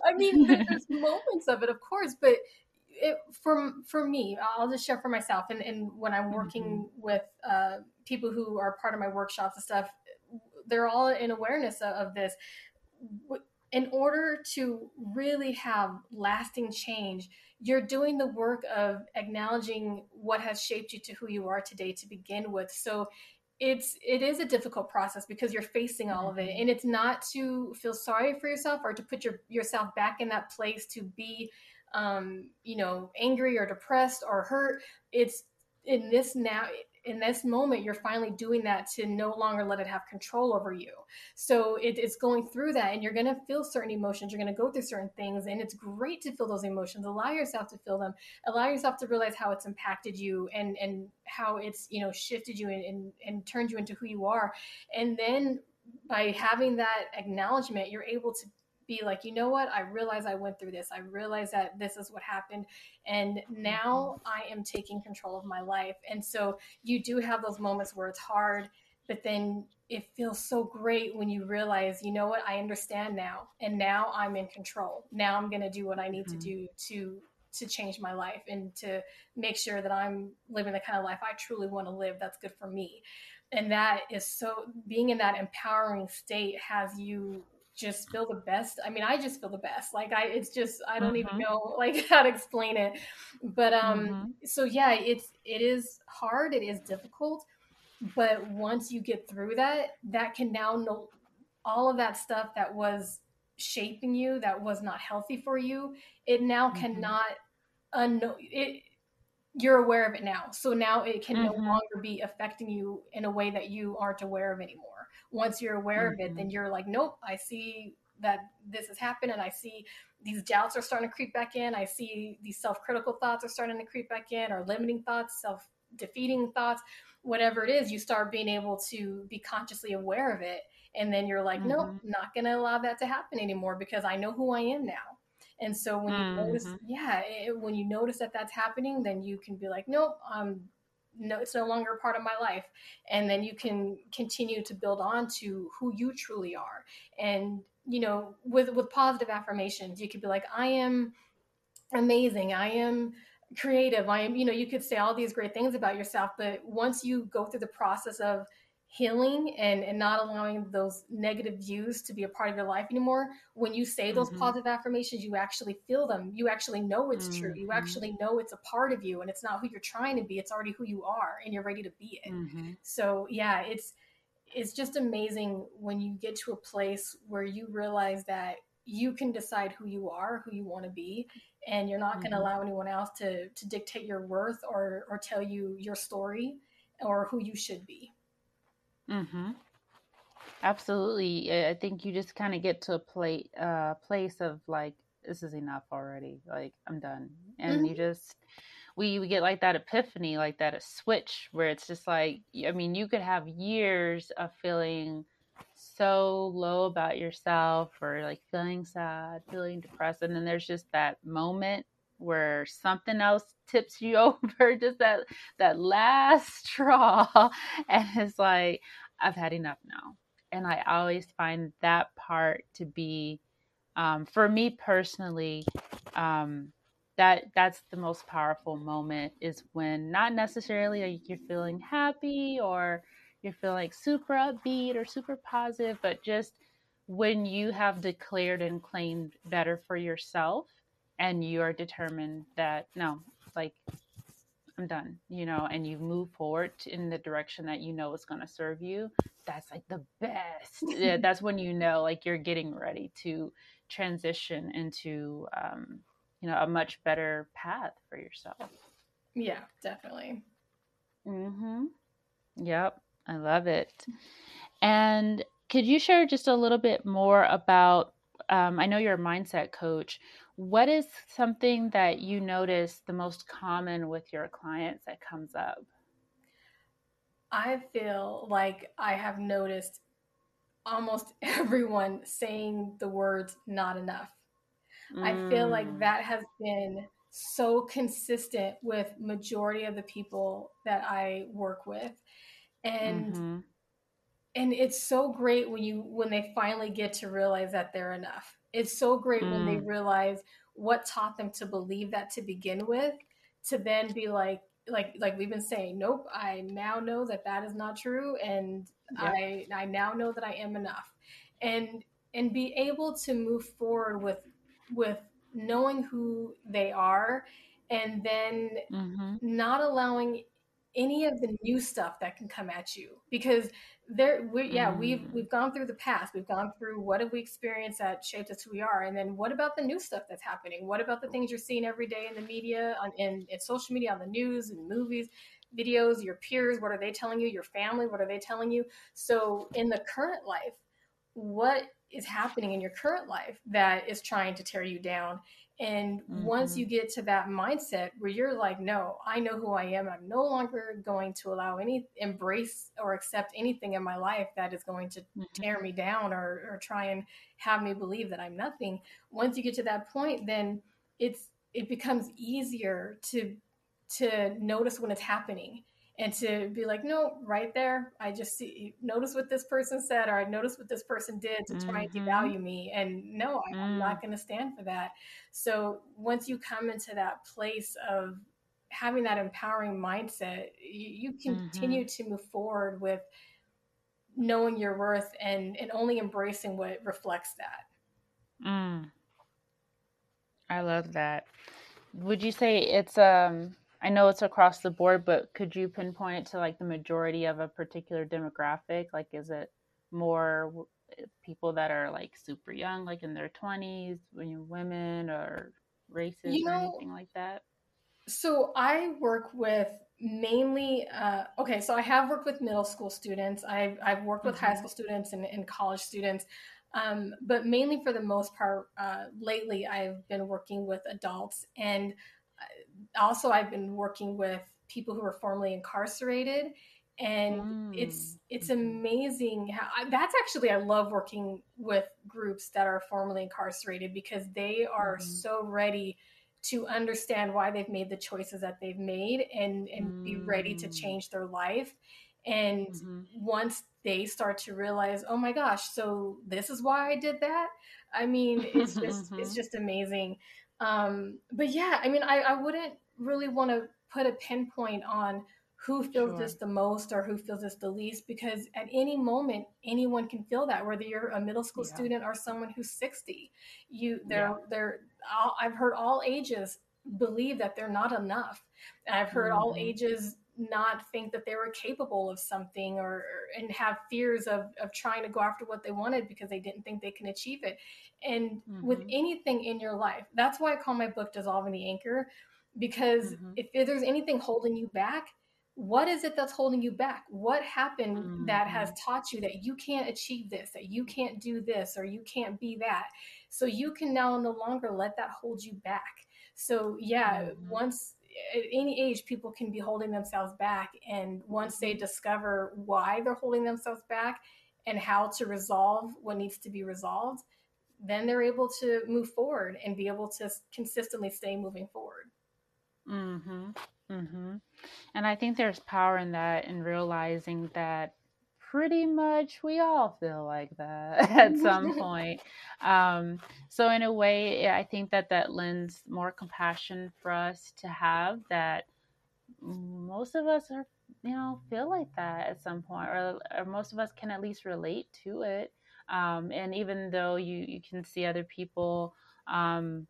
I mean, there's moments of it, of course, but it, for for me, I'll just share for myself, and, and when I'm working mm-hmm. with uh, people who are part of my workshops and stuff, they're all in awareness of, of this. In order to really have lasting change, you're doing the work of acknowledging what has shaped you to who you are today to begin with. So it's it is a difficult process because you're facing all of it mm-hmm. and it's not to feel sorry for yourself or to put your yourself back in that place to be um, you know, angry or depressed or hurt. It's in this now in this moment you're finally doing that to no longer let it have control over you. So it, it's going through that and you're going to feel certain emotions you're going to go through certain things and it's great to feel those emotions allow yourself to feel them allow yourself to realize how it's impacted you and and how it's you know shifted you and, and, and turned you into who you are. And then by having that acknowledgement you're able to be like, you know what? I realize I went through this. I realize that this is what happened. And now I am taking control of my life. And so you do have those moments where it's hard, but then it feels so great when you realize, you know what? I understand now. And now I'm in control. Now I'm going to do what I need mm-hmm. to do to to change my life and to make sure that I'm living the kind of life I truly want to live that's good for me. And that is so being in that empowering state has you just feel the best. I mean, I just feel the best. Like I, it's just I don't mm-hmm. even know like how to explain it. But um, mm-hmm. so yeah, it's it is hard. It is difficult. But once you get through that, that can now know all of that stuff that was shaping you, that was not healthy for you. It now mm-hmm. cannot unknow it. You're aware of it now, so now it can no mm-hmm. longer be affecting you in a way that you aren't aware of anymore once you're aware mm-hmm. of it then mm-hmm. you're like nope i see that this has happened and i see these doubts are starting to creep back in i see these self-critical thoughts are starting to creep back in or limiting thoughts self-defeating thoughts whatever it is you start being able to be consciously aware of it and then you're like mm-hmm. nope not going to allow that to happen anymore because i know who i am now and so when you mm-hmm. notice yeah it, when you notice that that's happening then you can be like nope i'm no it's no longer part of my life. And then you can continue to build on to who you truly are. And you know with with positive affirmations you could be like i am amazing. I am creative. I am you know you could say all these great things about yourself but once you go through the process of healing and and not allowing those negative views to be a part of your life anymore when you say those mm-hmm. positive affirmations you actually feel them you actually know it's mm-hmm. true you mm-hmm. actually know it's a part of you and it's not who you're trying to be it's already who you are and you're ready to be it mm-hmm. so yeah it's it's just amazing when you get to a place where you realize that you can decide who you are who you want to be and you're not going to mm-hmm. allow anyone else to to dictate your worth or or tell you your story or who you should be Mm-hmm. Absolutely. I think you just kind of get to a play, uh, place of like, this is enough already. Like, I'm done. And mm-hmm. you just, we, we get like that epiphany, like that a switch where it's just like, I mean, you could have years of feeling so low about yourself or like feeling sad, feeling depressed. And then there's just that moment where something else tips you over, just that that last straw. And it's like, I've had enough now. And I always find that part to be um, for me personally, um, that that's the most powerful moment is when not necessarily like you're feeling happy or you're feeling super upbeat or super positive, but just when you have declared and claimed better for yourself and you are determined that no, like I'm done, you know, and you move forward in the direction that you know is going to serve you, that's like the best. yeah, that's when you know like you're getting ready to transition into um, you know, a much better path for yourself. Yeah, definitely. mm-hmm Yep. I love it. And could you share just a little bit more about? Um, I know you're a mindset coach. What is something that you notice the most common with your clients that comes up? I feel like I have noticed almost everyone saying the words not enough. Mm. I feel like mm. that has been so consistent with majority of the people that I work with and mm-hmm. and it's so great when you when they finally get to realize that they're enough it's so great mm. when they mm. realize what taught them to believe that to begin with to then be like like like we've been saying nope i now know that that is not true and yep. i i now know that i am enough and and be able to move forward with with knowing who they are and then mm-hmm. not allowing any of the new stuff that can come at you because there we yeah mm. we've we've gone through the past. We've gone through what have we experienced that shaped us who we are and then what about the new stuff that's happening? What about the things you're seeing every day in the media on in, in social media on the news and movies videos your peers? What are they telling you? Your family? What are they telling you? So in the current life what is happening in your current life that is trying to tear you down and mm-hmm. once you get to that mindset where you're like, no, I know who I am. I'm no longer going to allow any embrace or accept anything in my life that is going to mm-hmm. tear me down or, or try and have me believe that I'm nothing. Once you get to that point, then it's it becomes easier to to notice when it's happening and to be like, no, right there, I just see, notice what this person said, or I notice what this person did to mm-hmm. try and mm-hmm. devalue me. And no, I, mm. I'm not going to stand for that. So once you come into that place of having that empowering mindset, you, you continue mm-hmm. to move forward with knowing your worth and, and only embracing what reflects that. Mm. I love that. Would you say it's um I know it's across the board, but could you pinpoint it to like the majority of a particular demographic? Like, is it more people that are like super young, like in their 20s, women or races you know, or anything like that? So I work with mainly uh, okay so i have worked with middle school students i've, I've worked with mm-hmm. high school students and, and college students um, but mainly for the most part uh, lately i've been working with adults and also I've been working with people who were formerly incarcerated and mm. it's it's amazing how that's actually I love working with groups that are formerly incarcerated because they are mm. so ready to understand why they've made the choices that they've made and and mm. be ready to mm. change their life and mm-hmm. once they start to realize oh my gosh so this is why I did that I mean it's just mm-hmm. it's just amazing um, but yeah, I mean, I, I wouldn't really want to put a pinpoint on who feels sure. this the most or who feels this the least because at any moment anyone can feel that whether you're a middle school yeah. student or someone who's 60 you they're yeah. they're all, i've heard all ages believe that they're not enough and i've heard mm-hmm. all ages not think that they were capable of something or and have fears of of trying to go after what they wanted because they didn't think they can achieve it and mm-hmm. with anything in your life that's why i call my book dissolving the anchor because mm-hmm. if, there's anything holding you back what is it that's holding you back? What happened mm-hmm. that has taught you that you can't achieve this, that you can't do this, or you can't be that? So you can now no longer let that hold you back. So, yeah, mm-hmm. once at any age, people can be holding themselves back. And once they discover why they're holding themselves back and how to resolve what needs to be resolved, then they're able to move forward and be able to consistently stay moving forward. Mhm. Mm-hmm. And I think there's power in that in realizing that pretty much we all feel like that at some point. Um, so in a way, I think that that lends more compassion for us to have that most of us are, you know, feel like that at some point, or, or most of us can at least relate to it. Um, and even though you, you can see other people, um,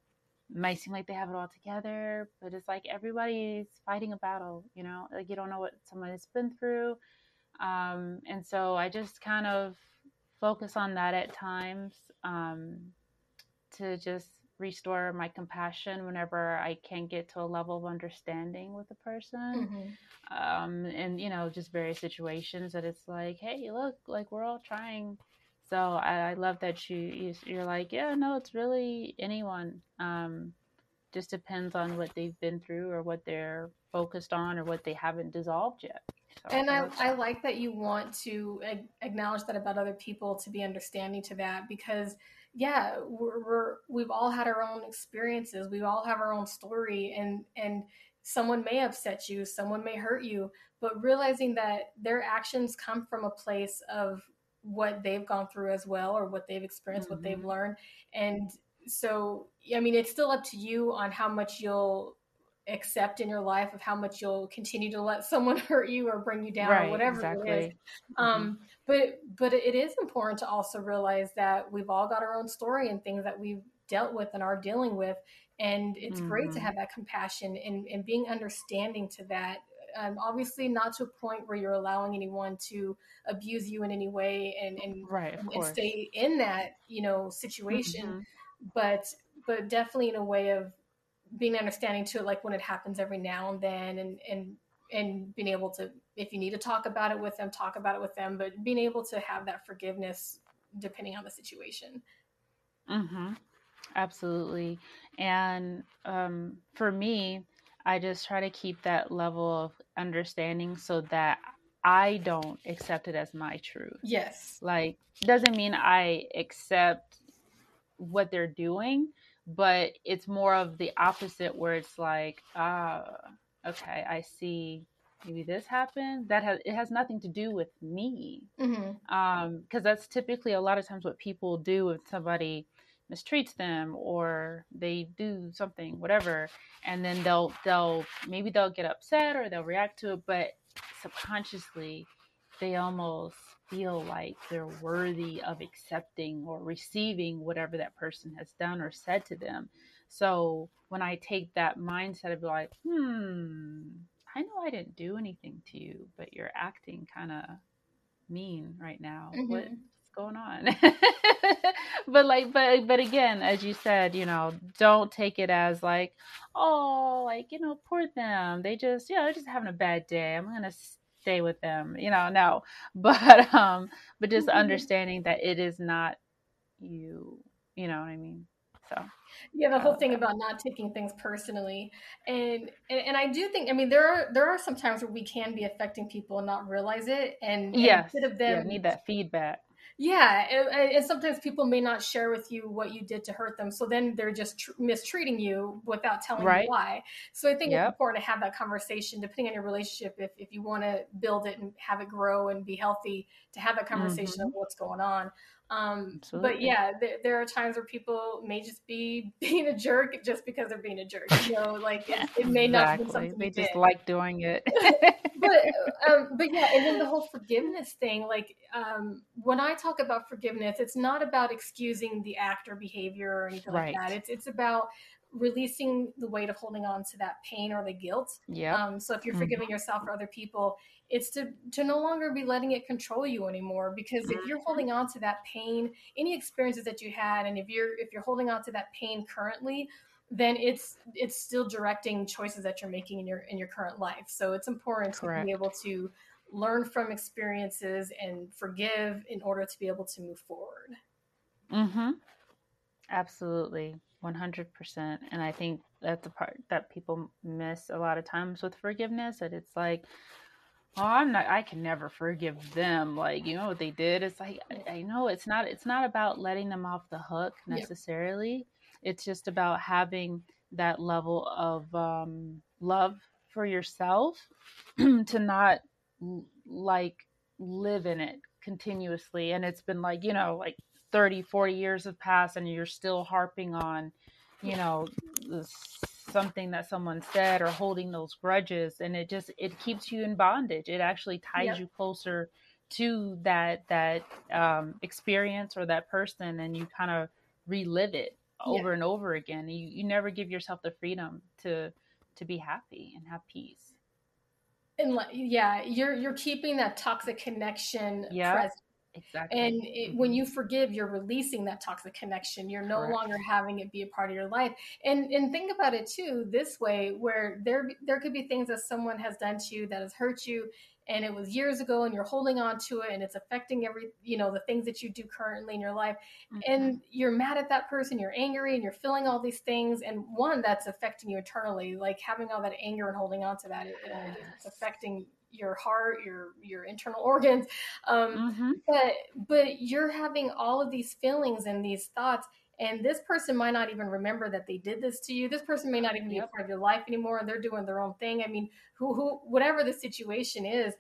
might seem like they have it all together, but it's like everybody's fighting a battle, you know, like you don't know what someone has been through. Um, and so I just kind of focus on that at times um, to just restore my compassion whenever I can't get to a level of understanding with a person. Mm-hmm. Um, and, you know, just various situations that it's like, hey, look, like we're all trying so I, I love that you, you are like, yeah, no, it's really anyone. Um, just depends on what they've been through or what they're focused on or what they haven't dissolved yet. So and I, I like that you want to acknowledge that about other people to be understanding to that because yeah we're, we're we've all had our own experiences we all have our own story and and someone may upset you someone may hurt you but realizing that their actions come from a place of what they've gone through as well or what they've experienced, mm-hmm. what they've mm-hmm. learned. And so, I mean, it's still up to you on how much you'll accept in your life of how much you'll continue to let someone hurt you or bring you down right, or whatever exactly. it is. Mm-hmm. Um, but but it is important to also realize that we've all got our own story and things that we've dealt with and are dealing with. And it's mm-hmm. great to mm-hmm. have that compassion and, and being understanding to that um, obviously not to a point where you're allowing anyone to abuse you in any way and and, right, and stay in that you know situation mm-hmm. but but definitely in a way of being understanding to it like when it happens every now and then and and and being able to if you need to talk about it with them talk about it with them but being able to have that forgiveness depending on the situation mm-hmm. absolutely and um, for me I just try to keep that level of understanding so that I don't accept it as my truth. Yes. Like doesn't mean I accept what they're doing, but it's more of the opposite where it's like, ah, okay, I see maybe this happened. That has it has nothing to do with me. Mm-hmm. Um, because that's typically a lot of times what people do if somebody mistreats them or they do something whatever and then they'll they'll maybe they'll get upset or they'll react to it but subconsciously they almost feel like they're worthy of accepting or receiving whatever that person has done or said to them so when i take that mindset of like hmm i know i didn't do anything to you but you're acting kind of mean right now mm-hmm. what's going on? But like but but again as you said you know don't take it as like oh like you know poor them. They just you know they're just having a bad day. I'm gonna stay with them. You know no. But um but just mm-hmm. understanding that it is not you. You know what i mean? So yeah the whole thing about not taking things personally. And, and, and i do think i mean there are there are some times where we can be affecting people and not realize it and yes. instead of them yeah, need that feedback yeah, and, and, sometimes people may not share with you what you did to hurt them, so then they're just tr- mistreating you without telling right. you why. So I think yep. it's important to have that conversation, depending on your relationship. If if you want to build it and have it grow and be healthy, to have that conversation mm-hmm. of what's going on. Um, but yeah, th- there are times where people may just be being a jerk just because they're being a jerk. You know, like it, it may exactly. not be something they just did. like doing it. but um, but yeah, and then the whole forgiveness thing. Like um, when I talk about forgiveness, it's not about excusing the act or behavior or anything right. like that. It's it's about releasing the weight of holding on to that pain or the guilt. Yeah. Um, so if you're mm-hmm. forgiving yourself or other people, it's to to no longer be letting it control you anymore. Because if you're mm-hmm. holding on to that pain, any experiences that you had, and if you're if you're holding on to that pain currently, then it's it's still directing choices that you're making in your in your current life. So it's important Correct. to be able to learn from experiences and forgive in order to be able to move forward. Mm-hmm. Absolutely. 100%. And I think that's the part that people miss a lot of times with forgiveness that it's like oh i'm not i can never forgive them. Like you know what they did? It's like i, I know it's not it's not about letting them off the hook necessarily. It's just about having that level of um, love for yourself to not like live in it continuously. And it's been like you know like 30 40 years have passed and you're still harping on you know something that someone said or holding those grudges and it just it keeps you in bondage it actually ties yep. you closer to that that um, experience or that person and you kind of relive it over yeah. and over again you, you never give yourself the freedom to to be happy and have peace and like yeah you're you're keeping that toxic connection yeah. present Exactly. And it, when you forgive, you're releasing that toxic connection. You're no Correct. longer having it be a part of your life. And and think about it too this way, where there there could be things that someone has done to you that has hurt you, and it was years ago, and you're holding on to it, and it's affecting every you know the things that you do currently in your life, mm-hmm. and you're mad at that person, you're angry, and you're feeling all these things, and one that's affecting you internally, like having all that anger and holding on to that, it, it's affecting your heart, your your internal organs. Um, mm-hmm. But but you're having all of these feelings and these thoughts, and this person might not even remember that they did this to you. This person may not even be a part of your life anymore, and they're doing their own thing. I mean, who who whatever the situation is,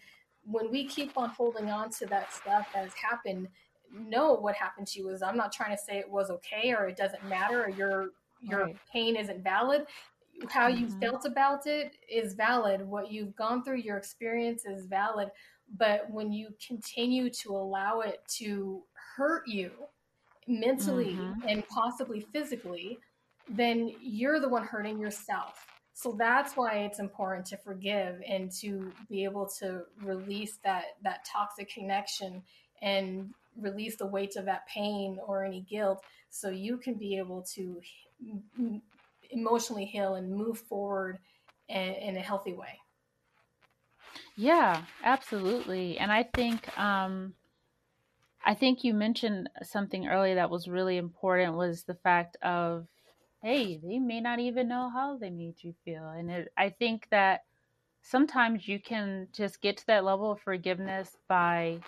when we keep on holding on to that stuff that has happened, know what happened to you is. I'm not trying to say it was okay or it doesn't matter or your your right. pain isn't valid how you mm-hmm. felt about it is valid. What you've gone through, your experience is valid. But when you continue to allow it to hurt you mentally mm-hmm. and possibly physically, then you're the one hurting yourself. So that's why it's important to forgive and to be able to release that that toxic connection and release the weight of that pain or any guilt so you can be able to emotionally heal and move forward in, in a healthy way. Yeah, absolutely. And I think um, I think you mentioned something earlier that was really important was the fact of hey, they may not even know how they made you feel. And it, I think that sometimes you can just get to that level of forgiveness by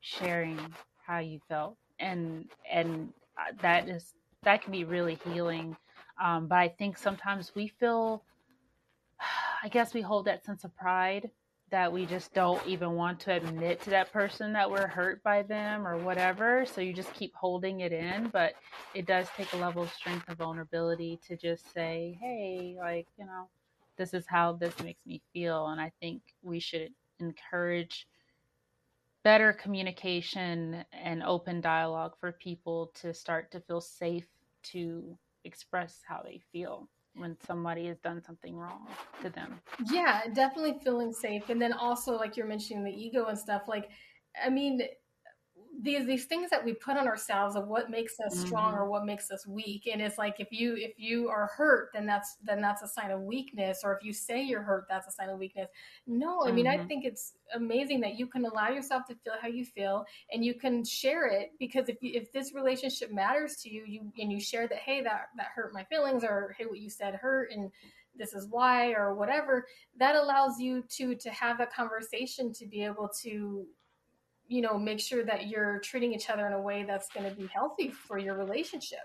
sharing how you felt and and uh, that is that can be really healing um, but I think sometimes we feel, I guess we hold that sense of pride that we just don't even want to admit to that person that we're hurt by them or whatever. So you just keep holding it in. But it does take a level of strength and vulnerability to just say, hey, like, you know, this is how this makes me feel. And I think we should encourage better communication and open dialogue for people to start to feel safe to express how they feel when somebody has done something wrong to them. Yeah, definitely feeling safe. And then also, like you're mentioning the ego and stuff, like, I mean, these these things that we put on ourselves of what makes us mm-hmm. strong or what makes us weak and it's like if you if you are hurt then that's then that's a sign of weakness or if you say you're hurt that's a sign of weakness no i mm-hmm. mean i mm-hmm. think it's amazing that you can allow yourself to feel how you feel and you can share it because if you, if this relationship matters to you you and you share that hey that that hurt my feelings or hey what you said hurt and this is why or whatever that allows you to to have a conversation to be able to you know make sure that you're treating each other in a way that's going to be healthy for your relationship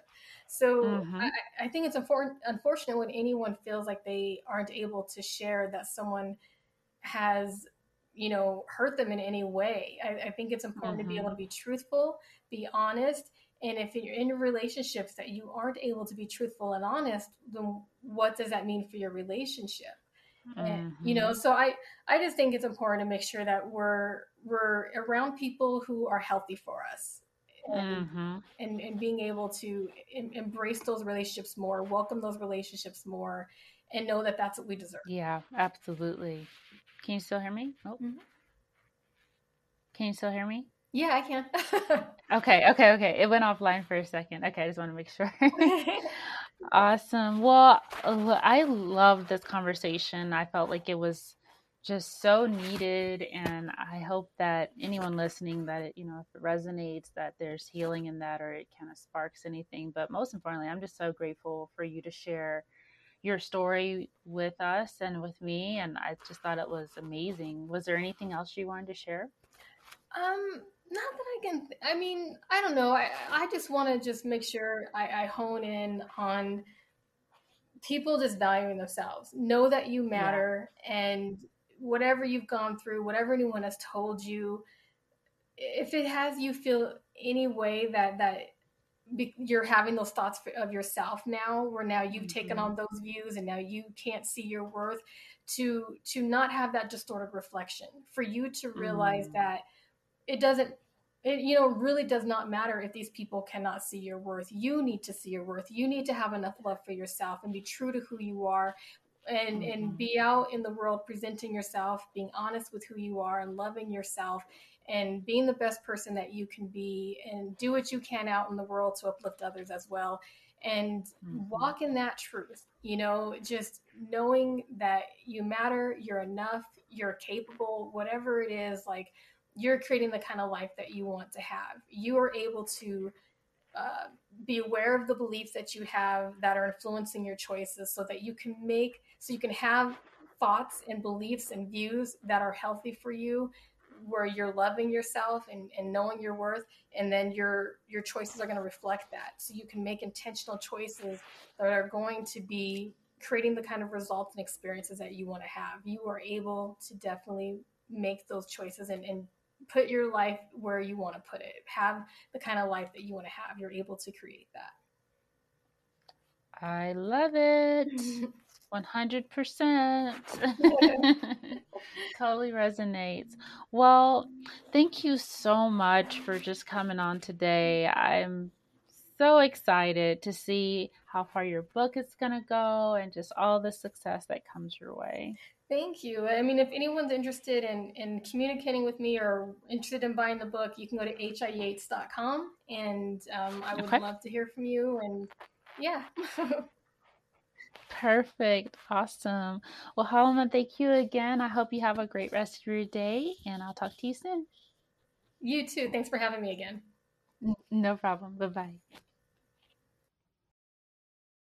so mm-hmm. I, I, think it's important unfortunate when anyone feels like they aren't able to share that someone has you know hurt them in any way i, I think it's important mm-hmm. to be able mm-hmm. to be truthful be honest and if you're in relationships that you aren't able to be truthful and honest then what does that mean for your relationship mm-hmm. you know mm-hmm. so i i just think it's important to make sure that we're we're around people who are healthy for us and, mm-hmm. and, and, being able to em- embrace those relationships more welcome those relationships more and know that that's what we deserve yeah absolutely can you still hear me oh. Mm-hmm. can you still hear me yeah i can okay okay okay it went offline for a second okay i just want to make sure Awesome. Well, I love this conversation. I felt like it was just so needed and I hope that anyone listening that it, you know, if it resonates that there's healing in that or it kind of sparks anything, but most importantly, I'm just so grateful for you to share your story with us and with me and I just thought it was amazing. Was there anything else you wanted to share? Um not that I can. I mean, I don't know. I I just want to just make sure I, I hone in on people just valuing themselves. Know that you matter, yeah. and whatever you've gone through, whatever anyone has told you, if it has you feel any way that that you're having those thoughts of yourself now where now you've mm-hmm. taken on those views and now you can't see your worth to to not have that distorted reflection for you to realize mm. that it doesn't it you know really does not matter if these people cannot see your worth you need to see your worth you need to have enough love for yourself and be true to who you are and mm-hmm. and be out in the world presenting yourself being honest with who you are and loving yourself and being the best person that you can be and do what you can out in the world to uplift others as well and mm-hmm. walk in that truth you know just knowing that you matter you're enough you're capable whatever it is like you're creating the kind of life that you want to have. You are able to uh, be aware of the beliefs that you have that are influencing your choices so that you can make, so you can have thoughts and beliefs and views that are healthy for you where you're loving yourself and, and knowing your worth and then your your choices are going to reflect that so you can make intentional choices that are going to be creating the kind of results and experiences that you want to have you are able to definitely make those choices and, and put your life where you want to put it. Have the kind of life that you want to have. You're able to create that. I love it. 100%. totally resonates. Well, thank you so much for just coming on today. I'm so excited to see how far your book is going to go and just all the success that comes your way. Thank you. I mean, if anyone's interested in, in communicating with me or interested in buying the book, you can go to hiyates.com and um, I would okay. love to hear from you. And yeah. Perfect. Awesome. Well, Halima, thank you again. I hope you have a great rest of your day and I'll talk to you soon. You too. Thanks for having me again. No problem. Bye bye.